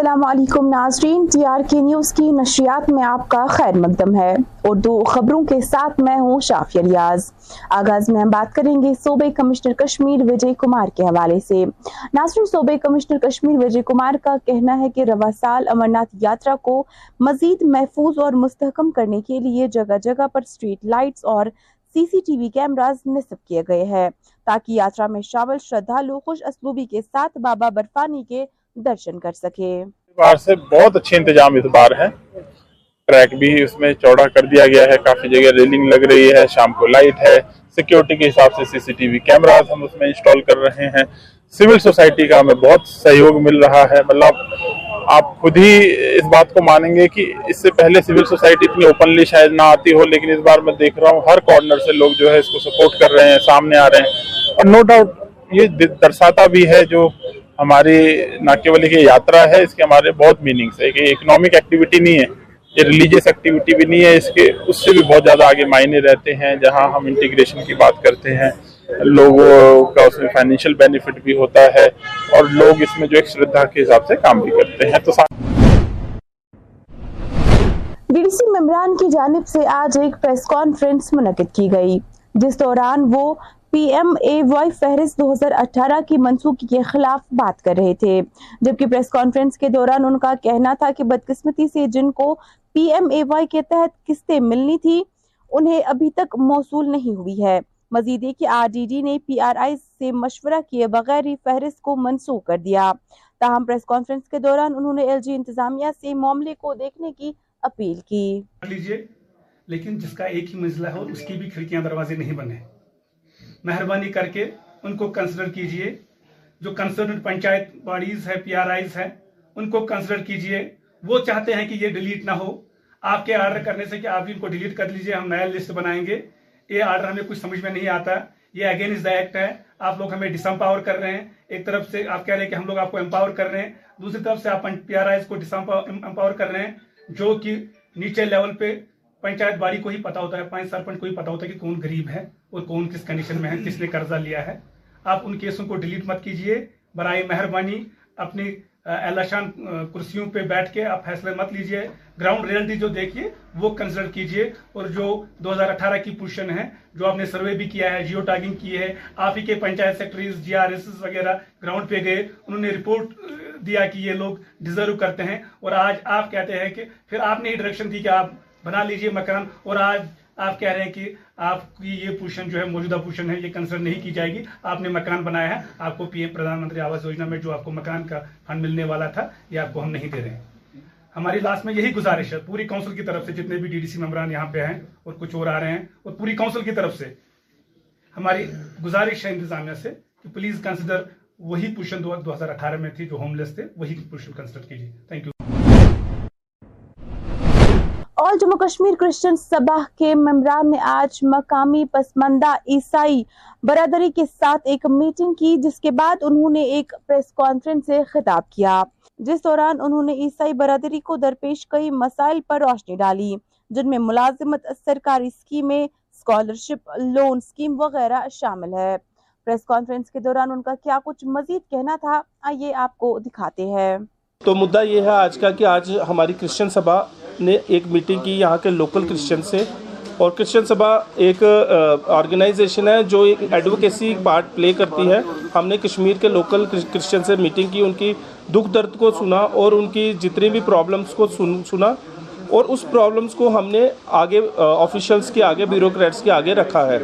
السلام علیکم ناظرین، ٹی آر کے نیوز کی نشریات میں آپ کا خیر مقدم ہے۔ اردو خبروں کے ساتھ میں ہوں شافیہ ریاض آغاز میں ہم بات کریں گے صوبے کمشنر کشمیر وجے کمار کے حوالے سے۔ ناظرین، صوبے کمشنر کشمیر وجے کمار کا کہنا ہے کہ روا سال امرناتھ یاترا کو مزید محفوظ اور مستحکم کرنے کے لیے جگہ جگہ پر سٹریٹ لائٹس اور سی سی ٹی وی کیمراز نصب کیے گئے ہیں، تاکہ یاترا میں شامل شردھالو خوش اسلوبی کے ساتھ بابا برفانی کے درشن کر سکے۔ بار سے بہت اچھے انتظام اس بار ہے ٹریک بھی اس میں چوڑا کر دیا گیا ہے، کافی جگہ ریلنگ لگ رہی ہے، شام کو لائٹ ہے۔ سیکیورٹی کے حساب سے سی سی ٹی وی کیمراز ہم اس میں انسٹال کر رہے ہیں۔ سول سوسائٹی کا ہمیں بہت سہیوگ مل رہا ہے۔ مطلب آپ خود ہی اس بات کو مانیں گے کہ اس سے پہلے سول سوسائٹی اتنی اوپنلی شاید نہ آتی ہو، لیکن اس بار میں دیکھ رہا ہوں، ہر کارنر سے لوگ جو ہے اس کو سپورٹ کر رہے ہیں، سامنے آ رہے ہیں۔ اور نو ڈاؤٹ یہ درساتا بھی ہے جو ہماری ناکیولی کی یاترا ہے، اس کے ہمارے بہت میننگس ہے کہ اکنامک ایکٹیویٹی نہیں ہے، یہ ریلیجیس ایکٹیویٹی بھی نہیں ہے، اس کے اس سے بھی بہت زیادہ آگے معنی رہتے ہیں، جہاں ہم انٹیگریشن کی بات کرتے ہیں۔ لوگوں کا اس میں فائنینشیل بینیفٹ بھی ہوتا ہے اور لوگ اس میں جو ایک شردھا کے حساب سے کام بھی کرتے ہیں۔ تو ڈی ڈی سی ممبران کی جانب سے آج ایک پریس کانفرنس منعقد کی گئی، جس دوران وہ پی ایم اے وائی فہرست دو ہزار اٹھارہ کی منسوخی کے خلاف بات کر رہے تھے۔ جبکہ پریس کانفرنس کے دوران ان کا کہنا تھا کہ بدقسمتی سے جن کو پی ایم اے وائی کے تحت قسطیں ملنی تھی، انہیں ابھی تک موصول نہیں ہوئی ہے۔ مزید یہ کہ آر ڈی ڈی نے پی آر آئی سے مشورہ کیے بغیر ہی فہرست کو منسوخ کر دیا۔ تاہم، پریس کانفرنس کے دوران انہوں نے ایل جی انتظامیہ سے معاملے کو دیکھنے کی اپیل کی۔ لیجیے، لیکن جس کا ایک ہی منزلہ ہو اس کی بھی کھڑکیاں دروازے نہیں بنے۔ مہربانی کر کے ان کو کنسیڈر کیجیے۔ جو کنسرن پنچایت باڈیز ہے پی آر آئیز ہے ان کو کنسیڈر کیجیے۔ وہ چاہتے ہیں کہ یہ ڈیلیٹ نہ ہو۔ آپ کے آرڈر کرنے سے کہ آپ بھی ان کو ڈیلیٹ کر لیجیے، ہم نیا لسٹ بنائیں گے۔ یہ آرڈر ہمیں کچھ سمجھ میں نہیں آتا۔ یہ اگینسٹ دا ایکٹ ہے۔ آپ لوگ ہمیں ڈس امپاور کر رہے ہیں۔ ایک طرف سے آپ کہہ رہے ہیں کہ ہم لوگ آپ کو امپاور کر رہے ہیں۔ دوسری طرف سے آپ پی آر آئیز کو ڈس امپاور کر رہے ہیں۔ جو کہ نیچے لیول پہ پنچایت باری کو ہی پتا ہوتا ہے پانچ سرپنچ کو ہی پتا ہوتا ہے کہ کون غریب ہے اور کون کس کنڈیشن میں ہے کس نے قرضہ لیا ہے۔ آپ ان کیسوں کو ڈیلیٹ مت کیجیے۔ برائے مہربانی اپنی اعلاشان کرسیوں پہ بیٹھ کے آپ فیصلے مت لیجیے۔ گراؤنڈ ریئلٹی جو دیکھیے وہ کنسیڈر کیجیے۔ اور جو دو ہزار اٹھارہ کی پوزیشن ہے جو آپ نے سروے بھی کیا ہے جیو ٹاگنگ کی ہے آپ ہی کے panchayat secretaries G R S وغیرہ گراؤنڈ پہ گئے انہوں نے رپورٹ دیا کہ یہ لوگ ڈیزرو کرتے ہیں۔ اور آج آپ کہتے ہیں کہ پھر آپ نے ہی ڈائریکشن دی کہ آپ بنا لیجیے مکان۔ اور آج آپ کہہ رہے ہیں کہ آپ کی یہ پوشن جو ہے، موجودہ پوشن ہے، یہ کنسر نہیں کی جائے گی۔ آپ نے مکان بنایا ہے۔ آپ کو پی ایم پردھان منتری آواس یوجنا میں جو آپ کو مکان کا فنڈ ملنے والا تھا، یہ آپ کو ہم نہیں دے رہے ہیں۔ ہماری لاسٹ میں یہی گزارش ہے، پوری کونسل کی طرف سے جتنے بھی ڈی ڈی سی ممبران یہاں پہ ہیں اور کچھ اور آ رہے ہیں، اور پوری کونسل کی طرف سے ہماری گزارش ہے انتظامیہ سے کہ پلیز کنسیڈر وہی پوشن دو ہزار اٹھارہ میں تھی جو ہوم لیس تھے، وہی پوشن کنسیڈر کیجیے thank you all Jammu Kashmir Christian Sabha کے ممبران نے آج مقامی پسماندہ عیسائی برادری کے ساتھ ایک میٹنگ کی، جس کے بعد انہوں نے ایک پریس کانفرنس سے خطاب کیا۔ جس دوران انہوں نے عیسائی برادری کو درپیش کئی مسائل پر روشنی ڈالی، جن میں ملازمت، سرکاری اسکیمیں اسکالرشپ لون اسکیم وغیرہ شامل ہے۔ پریس کانفرنس کے دوران ان کا کیا کچھ مزید کہنا تھا، آئیے آپ کو دکھاتے ہیں۔ تو مدعا یہ ہے آج کا کہ آج ہماری کرسچن سبھا نے ایک میٹنگ کی یہاں کے لوکل کرسچن سے اور کرسچن سبھا ایک آرگنائزیشن ہے جو ایک ایڈوکیسی پارٹ پلے کرتی ہے۔ ہم نے کشمیر کے لوکل کرسچن سے میٹنگ کی، ان کی دکھ درد کو سنا اور ان کی جتنی بھی پرابلمس کو سنا اور اس پرابلمس کو ہم نے آگے آفیشلس کے آگے بیوروکریٹس کے آگے رکھا ہے۔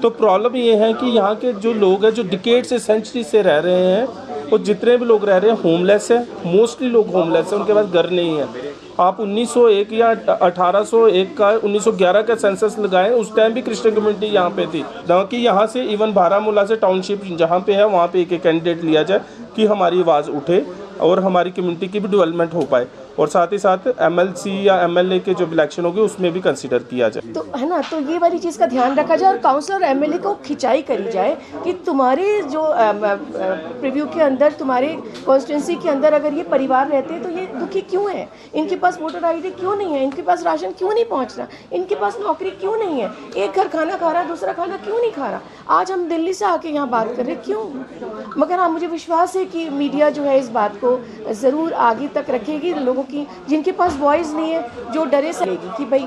تو پرابلم یہ ہے کہ یہاں کے جو لوگ ہیں، جو ڈکیٹ سے سینچری سے رہ رہے ہیں اور جتنے بھی لوگ رہ رہے ہیں ہوم لیس ہیں موسٹلی لوگ ہوم لیس ہیں، ان کے پاس گھر نہیں ہے۔ آپ انیس سو ایک یا اٹھارہ سو ایک کا انیس سو گیارہ کا سینسس لگائیں، اس ٹائم بھی کرسچن کمیونٹی یہاں پہ تھی۔ نہ کہ یہاں سے ایون بارہ ملا سے ٹاؤن شپ جہاں پہ ہے، وہاں پہ ایک ایک کینڈیڈیٹ لیا جائے کہ ہماری آواز اٹھے اور ہماری کمیونٹی کی بھی ڈیولپمنٹ ہو پائے۔ اور ساتھ ہی ساتھ ایم ایل سی یا ایم ایل اے کے جو الیکشن ہوگی اس میں بھی کنسیڈر کیا جائے۔ تو ہے نا، تو یہ والی چیز کا دھیان رکھا جائے اور کاؤنسلر اور ایم ایل اے کو کھچائی کری جائے کہ تمہارے جو پریویو کے اندر، تمہارے کانسٹیٹنسی کے اندر اگر یہ پریوار رہتے ہیں تو یہ دکھی کیوں ہے ان کے پاس ووٹر آئی ڈی کیوں نہیں ہے؟ ان کے پاس راشن کیوں نہیں پہنچ رہا ان کے پاس نوکری کیوں نہیں ہے؟ ایک گھر کھانا کھا رہا، دوسرا کھانا کیوں نہیں کھا رہا؟ آج ہم دلی سے آ کے یہاں بات کر رہے، کیوں؟ مگر ہاں مجھے وشواس ہے کہ میڈیا جو ہے اس بات کو ضرور آگے تک رکھے گی، لوگوں کی، جن کے پاس وائس نہیں ہے، جو ڈرے سے گی کہ بھائی۔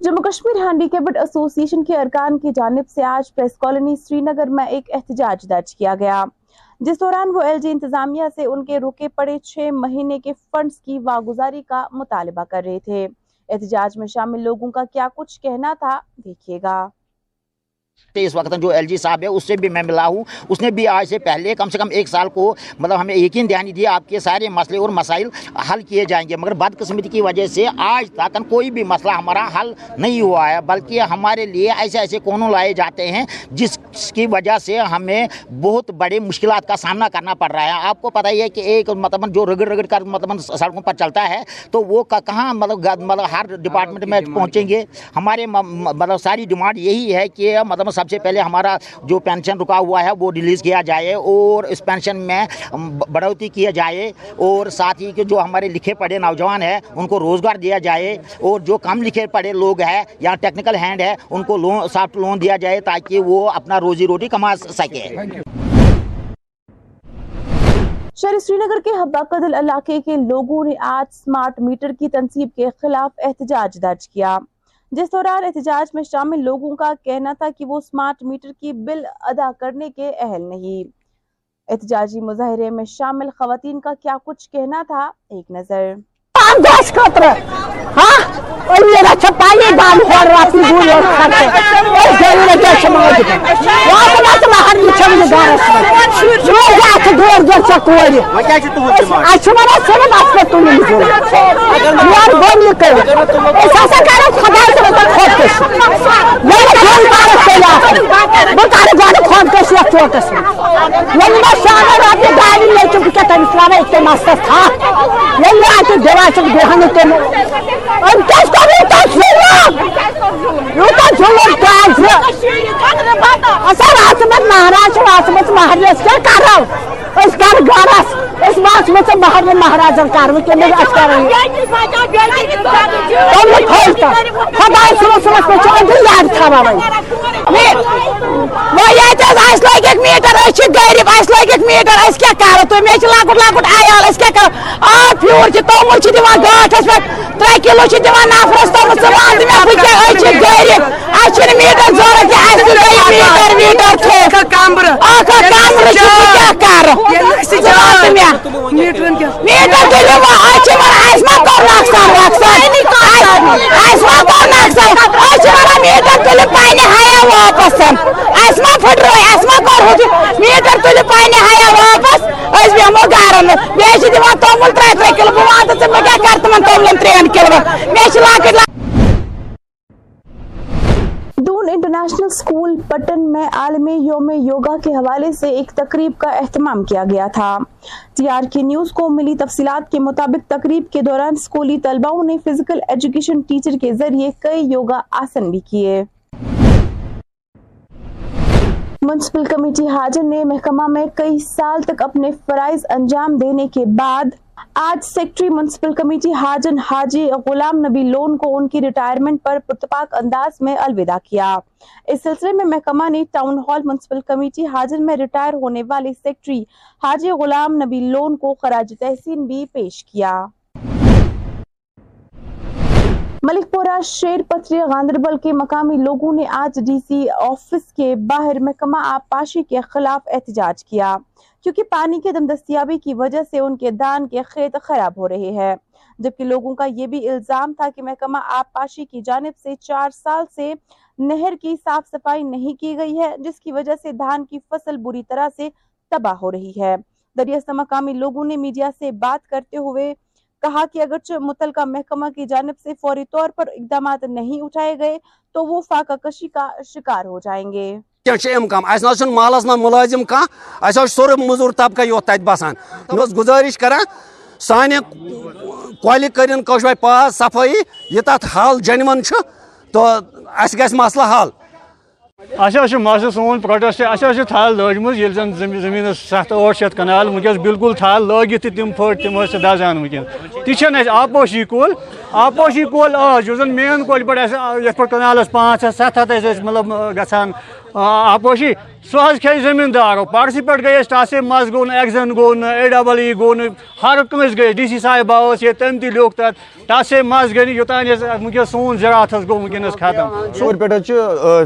جموں کشمیر ہینڈی کیپٹ ایسوسی ایشن کے ارکان کی جانب سے آج پریس کالونی سری نگر میں ایک احتجاج درج کیا گیا۔ جس دوران وہ ایل جی انتظامیہ سے ان کے رکے پڑے چھ مہینے کے فنڈز کی واگزاری کا مطالبہ کر رہے تھے۔ احتجاج میں شامل لوگوں کا کیا کچھ کہنا تھا، دیکھیے گا۔ اس وقت جو ایل جی صاحب ہے اس سے بھی میں ملا ہوں۔ اس نے بھی آج سے پہلے کم سے کم ایک سال کو مطلب ہمیں یقین دہانی دیا آپ کے سارے مسئلے اور مسائل حل کیے جائیں گے۔ مگر بدقسمتی کی وجہ سے آج تک کوئی بھی مسئلہ ہمارا حل نہیں ہوا ہے بلکہ ہمارے لیے ایسے ایسے قانون لائے جاتے ہیں جس کی وجہ سے ہمیں بہت بڑے مشکلات کا سامنا کرنا پڑ رہا ہے۔ آپ کو پتہ ہی ہے کہ ایک مطلب جو رگڑ رگڑ کر مطلب سڑکوں پر چلتا ہے تو وہ کہاں مطلب مطلب ہر ڈپارٹمنٹ میں پہنچیں گے؟ ہمارے مطلب ساری ڈیمانڈ یہی ہے کہ مطلب سب سے پہلے ہمارا جو پینشن رکا ہوا ہے وہ ریلیز کیا جائے اور اس پینشن میں بڑھوتی کیا جائے اور ساتھ ہی کہ جو ہمارے لکھے پڑھے نوجوان ہیں ان کو روزگار دیا جائے اور جو کم لکھے پڑھے لوگ ہیں یا ٹیکنیکل ہینڈ ہے ان کو لون سافٹ لون دیا جائے تاکہ وہ اپنا روزی روٹی کما سکے۔ شہر سری نگر کے حبا قدل علاقے کے لوگوں نے آج سمارٹ میٹر کی تنصیب کے خلاف احتجاج درج کیا۔ جس دوران احتجاج میں شامل لوگوں کا کہنا تھا کہ وہ سمارٹ میٹر کی بل ادا کرنے کے اہل نہیں۔ احتجاجی مظاہرے میں شامل خواتین کا کیا کچھ کہنا تھا؟ ایک نظر۔ بات میں تم نہیں بول مہاراج عاصمت مہاراج کیا کرو اس کر گرس اس ماس مہر مہاراج کر وہ کہ میں اس تم نے کھولتا خدا سنو سنو کو چون دی یاد وای وہ یہ اس میٹر اس غریب اس لائک میٹر اس کیا کرو تو میں لاکٹ لاکٹ آیال اس کیا کرو آ، پیور چھ تو مل چھ دیوان گاٹھس پہ 3 کلو چھ دیوان نفرس تو اس غریب چھ ضرورت ہے اس میٹر میٹر تھو کامبر آ کا کامبر چھ کیا کرو میٹر میٹر تو وہ اس مر اس ما کو نقصان نقصان اس ما کو نقصان اس مر میٹر تو پانی ہایا واپس اس ما پھٹ رہا ما میٹر تو پانی ہایا واپس اس بھی ہمو گارن بیش دیوان تومل 3 3 کلو بوان تو میں کیا کرتا من تومل 3 کلو میں لاکٹ دون انٹرنیشنل سکول پٹن میں عالمی یوم یوگا کے حوالے سے ایک تقریب کا اہتمام کیا گیا تھا۔ ٹی آر کے نیوز کو ملی تفصیلات کے مطابق تقریب کے دوران سکولی طلباؤں نے فزیکل ایجوکیشن ٹیچر کے ذریعے کئی یوگا آسن بھی کیے۔ منسپل کمیٹی حاجن نے محکمہ میں کئی سال تک اپنے فرائض انجام دینے کے بعد آج سیکٹری منسپل کمیٹی حاجن حاجی غلام نبی لون کو ان کی ریٹائرمنٹ پر پرتپاک انداز میں الوداع کیا۔ اس سلسلے میں محکمہ نے town hall municipal committee Hajan میں ریٹائر ہونے والے سیکٹری حاجی غلام نبی لون کو خراج تحسین بھی پیش کیا۔ ملک پورہ شیر پتری گاندربل کے مقامی لوگوں نے آج ڈی سی آفس کے باہر محکمہ آبپاشی کے خلاف احتجاج کیا۔ کیونکہ پانی کے دم دستیابی کی وجہ سے ان کے دان کے کھیت خراب ہو رہے ہیں۔ جبکہ لوگوں کا یہ بھی الزام تھا کہ محکمہ آبپاشی کی جانب سے چار سال سے نہر کی صاف صفائی نہیں کی گئی ہے، جس کی وجہ سے دھان کی فصل بری طرح سے تباہ ہو رہی ہے۔ دریاست مقامی لوگوں نے میڈیا سے بات کرتے ہوئے کہا کہ اگرچہ متعلقہ محکمہ کی جانب سے فوری طور پر اقدامات نہیں اٹھائے گئے، تو وہ فاقہ کشی کا شکار ہو جائیں گے۔ کینٛہہ اَمہِ کم اَسہِ نہ حظ چھُنہٕ محلس منٛز مُلٲزِم کانٛہہ اَسہِ حظ چھُ سورُے موٚزوٗر طبقہٕ یوت تَتہِ بسان بہٕ اوس گُزٲرِش کران سانہِ کۄلہِ کٔرِن کٲشوے پاس صفٲیی یہِ تَتھ حل جنوَن چھُ تہٕ اَسہِ گژھِ مسلہٕ حل اَسہِ حظ چھُ مسلہٕ سون پروٹیسٹ اَسہِ حظ چھِ تھل لٲجمٕژ ییٚلہِ زن زٔمیٖنَس سَتھ ٲٹھ شیٚتھ کنال وٕنکٮ۪س بالکل تھل لٲگِتھ تہِ تِم پھٔٹۍ تِم ٲسۍ دزان وٕنکٮ۪ن تہِ چھَنہٕ اَسہِ آپوشی کُل آپوشی کُل ٲس یُس زن مین کۄلہِ پٮ۪ٹھ اَسہِ یَتھ پٮ۪ٹھ کنالس پانٛژھ ہَتھ سَتھ ہَتھ ٲسۍ أسۍ مطلب گژھان آپوشی سُہ حظ کھیٚیہِ زٔمیٖندارو پارسٕے پٮ۪ٹھ گٔے أسۍ ٹاسے منٛز گوٚو نہٕ ایٚگزن گوٚو نہٕ اے ڈبل ای گوٚو نہٕ ہر کٲنٛسہِ گٔے ڈی سی صاحبہ ٲس ییٚتہِ تٔمۍ تہِ لیوٚکھ تَتھ ٹاسے منٛز گٔے نہٕ یوٚتانۍ أسۍ وٕنکٮ۪س سون زِراعت حظ گوٚو وٕنکٮ۪نس ختم۔ شور پٮ۪ٹھ حظ چھُ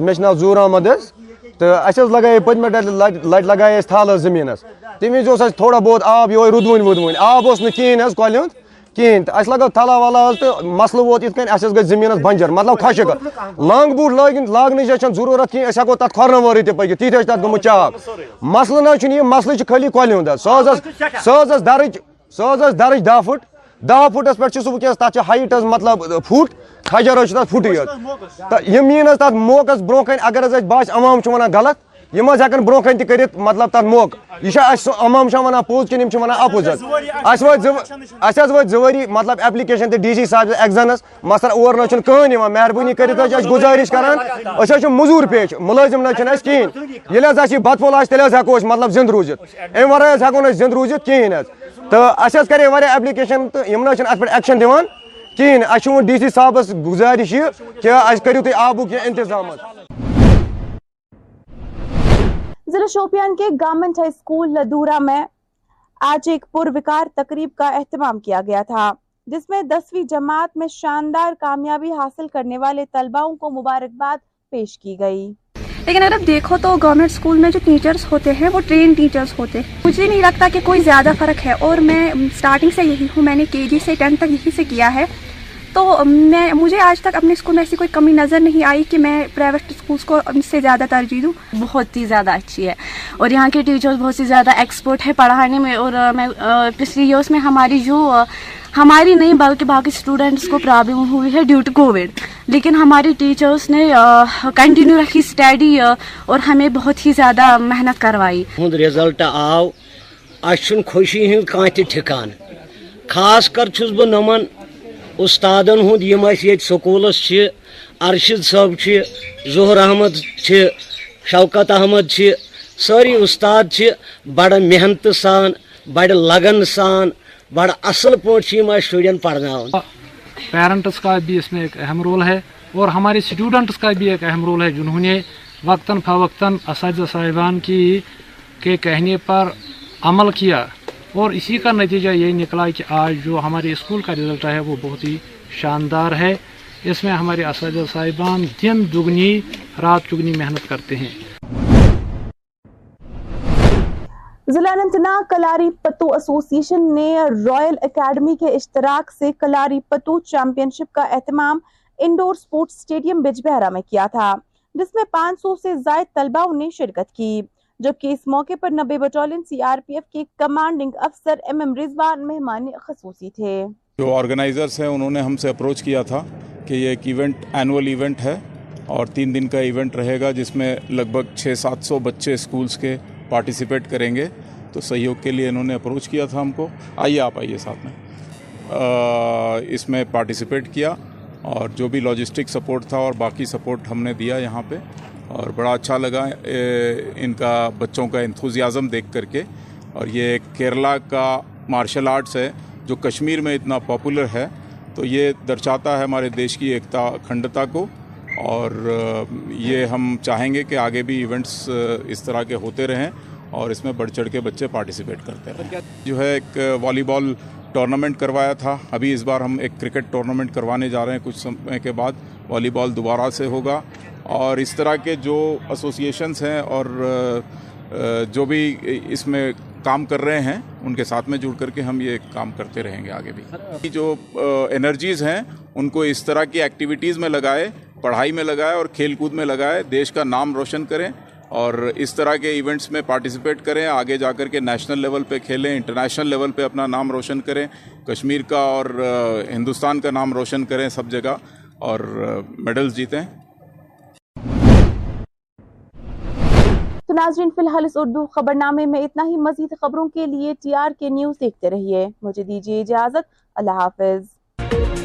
مےٚ احمد حظ تہٕ اَسہِ حظ لگایے پٔتمہِ لٹہِ لٹہِ لگایے اَسہِ تھل حظ زٔمیٖنَس تَمہِ تھوڑا بہت آب یِہوے رُدوٕنۍ وُدوٕنۍ آب اوس نہٕ کِہیٖنۍ حظ کۄلہِ ہُنٛد کِہیٖنۍ تہٕ اَسہِ لگٲو تھلا ولا حظ تہٕ مسلہٕ ووت یِتھ کٔنۍ اَسہِ حظ گژھِ زٔمیٖنَس بنجر مطلب خۄشِک لانٛگ بوٗٹھ لٲگِنۍ لاگنٕچ حظ چھَنہٕ ضروٗرت کِہیٖنۍ أسۍ ہٮ۪کو تَتھ کھۄرن ورٲے تہِ پٔکِتھ تِتھ حظ چھِ تَتھ گوٚمُت چاک۔ مسلہٕ نہ حظ چھُنہٕ یہِ مسلہٕ چھُ خٲلی کۄلہِ ہُنٛد حظ۔ سُہ حظ ٲس سۄ حظ ٲس دَرٕچ سۄ حظ ٲس دَرٕچ دہ دہ پٮ۪ٹھ چھُ سُہ وٕنکٮ۪س تَتھ چھِ ہایٹ حظ مطلب فُٹ کھجر حظ چھُ تَتھ فُٹٕے حظ۔ تہٕ یِم یِن حظ تَتھ موقعس برونٛہہ کَنہِ اگر حظ اَسہِ باسہِ عوام چھُ وَنان غلط یِم حظ ہٮ۪کن برونٛہہ کَنہِ تہِ کٔرِتھ مطلب تَتھ موقعہٕ یہِ چھا اَسہِ سُہ عوام چھا وَنان پوٚز کِنہٕ یِم چھِ وَنان اَپُز حظ اَسہِ وٲتۍ زٕ اَسہِ حظ وٲتۍ زٕ ؤری مطلب ایپلِکیشن تہِ ڈی سی صاحب ایٚگزنس مثلاً اور نہ حظ چھُنہٕ کٕہٕنۍ یِوان مہربٲنی کٔرِتھ حظ چھِ أسۍ گُزٲرِش کران أسۍ حظ چھِ موٚزوٗر پیش مُلٲزِم نہ حظ چھِنہٕ اَسہِ کِہیٖنۍ ییٚلہِ حظ اَسہِ یہِ بتہٕ پھوٚل آسہِ تیٚلہِ حظ ہٮ۪کو أسۍ مطلب زِندٕ روٗزِتھ اَمہِ وَرٲے حظ ہٮ۪کو نہٕ أسۍ زِندٕ روٗزِتھ کِہیٖنۍ حظ تہٕ اَسہِ حظ کرے واریاہ ایپلِکیشن تہٕ یِم نہ حظ چھِنہٕ اَتھ پٮ۪ٹھ ایٚکشن دِوان کِہیٖنۍ اَسہِ چھُ وۄنۍ ڈی سی صاحبس گُزٲرِش یہِ کہِ اَسہِ کٔرِو تُہۍ آبُک یہِ اِنتظام حظ ضلع شوپیان کے گورنمنٹ ہائی اسکول لدورا میں آج ایک پروکار تقریب کا اہتمام کیا گیا تھا، جس میں دسویں جماعت میں شاندار کامیابی حاصل کرنے والے طلباؤں کو مبارکباد پیش کی گئی۔ لیکن اگر آپ دیکھو تو گورنمنٹ اسکول میں جو ٹیچرز ہوتے ہیں، وہ ٹرین ٹیچرز ہوتے ہیں۔ مجھے نہیں لگتا کہ کوئی زیادہ فرق ہے۔ اور میں اسٹارٹنگ سے یہی ہوں، میں نے کے جی سے ٹینتھ تک یہی سے کیا ہے۔ تو میں مجھے آج تک اپنے اسکول میں ایسی کوئی کمی نظر نہیں آئی کہ میں پرائیویٹ اسکولس کو ان سے زیادہ ترجیح دوں۔ بہت ہی زیادہ اچھی ہے۔ اور یہاں کے ٹیچرز بہت ہی زیادہ ایکسپرٹ ہے پڑھانے میں اور میں پچھلی ایئرس میں ہماری جو ہماری نہیں بلکہ باقی اسٹوڈنٹس کو پرابلم ہوئی ہے ڈیو ٹو کووڈ لیکن ہماری ٹیچرس نے کنٹینیو رکھی اسٹڈی اور ہمیں بہت ہی زیادہ محنت کروائی۔ رزلٹ آو اچھن خوشی ہند کان تہ ٹھکان۔ خاص کر چھس بہ نمن۔ استادن ہند یم یہ سکولس ارشد صٲب ظہر احمد شوکت احمد سٲری استاد بڑ محنت سان، بڑ لگن سان، بڑ اصل پٲٹھۍ شرین پرناوان پیرنٹس کا بھی اس میں ایک اہم رول ہے اور ہمارے اسٹوڈنٹس کا بھی ایک اہم رول ہے۔ جنہوں نے وقتاً فوقتاً اساتذہ صاحبان کی کے کہنے پر عمل کیا۔ اور اسی کا نتیجہ یہی نکلا کہ آج جو ہمارے اسکول کا رزلٹ ہے وہ بہت ہی شاندار ہے۔ اس میں ہمارے اساتذہ صاحبان دن دگنی، رات چگنی محنت کرتے ہیں۔ ضلع اننت ناگ کلاری پتو ایسوسی ایشن نے رائل اکیڈمی کے اشتراک سے کلاری پتو چیمپئن شپ کا اہتمام انڈور سپورٹس اسٹیڈیم بج بہرا میں کیا تھا، جس میں پانچ سو سے زائد طلباؤں نے شرکت کی۔ جبکہ اس موقع پر نبے battalion C R P F کے کمانڈنگ افسر ایم ایم رضوان مہمان خصوصی تھے۔ جو آرگنائزرز ہیں، انہوں نے ہم سے اپروچ کیا تھا کہ یہ ایک ایونٹ، اینول ایونٹ ہے اور تین دن کا ایونٹ رہے گا جس میں لگ بھگ چھ سات سو بچے اسکولس کے پارٹیسپیٹ کریں گے۔ تو سہیوگ کے لیے انہوں نے اپروچ کیا تھا ہم کو۔ آئیے آپ آئیے ساتھ میں۔ اس میں پارٹیسپیٹ کیا اور جو بھی لاجسٹک سپورٹ تھا اور باقی سپورٹ ہم نے دیا یہاں پہ۔ اور بڑا اچھا لگا ان کا بچوں کا انتھوزیازم دیکھ کر کے۔ اور یہ کیرلا کا مارشل آرٹس ہے، جو کشمیر میں اتنا پاپولر ہے۔ تو یہ درشاتا ہے ہمارے دیش کی ایکتا اکھنڈتا کو۔ اور یہ ہم چاہیں گے کہ آگے بھی ایونٹس اس طرح کے ہوتے رہیں۔ اور اس میں بڑھ چڑھ کے بچے پارٹیسپیٹ کرتے ہیں جو ہے ایک والی بال ٹورنامنٹ کروایا تھا۔ ابھی اس بار ہم ایک کرکٹ ٹورنامنٹ کروانے جا رہے ہیں، کچھ سمے کے بعد۔ والی بال دوبارہ سے ہوگا اور اس طرح کے جو ایسوسیشنس ہیں اور جو بھی اس میں کام کر رہے ہیں، ان کے ساتھ میں جڑ کر کے ہم یہ کام کرتے رہیں گے آگے بھی۔ جو انرجیز ہیں، ان کو اس طرح کی ایکٹیویٹیز میں لگائے، پڑھائی میں لگائے اور کھیل کود میں لگائے، دیش کا نام روشن کریں اور اس طرح کے ایونٹس میں پارٹیسپیٹ کریں، آگے جا کر کے نیشنل لیول پہ کھیلیں انٹرنیشنل لیول پہ اپنا نام روشن کریں، کشمیر کا اور ہندوستان کا نام روشن کریں، سب جگہ۔ اور میڈلز جیتیں تو ناظرین، فی الحال اس اردو خبرنامے میں اتنا ہی مزید خبروں کے لیے ٹی آر کے نیوز دیکھتے رہیے۔ مجھے دیجیے اجازت۔ اللہ حافظ۔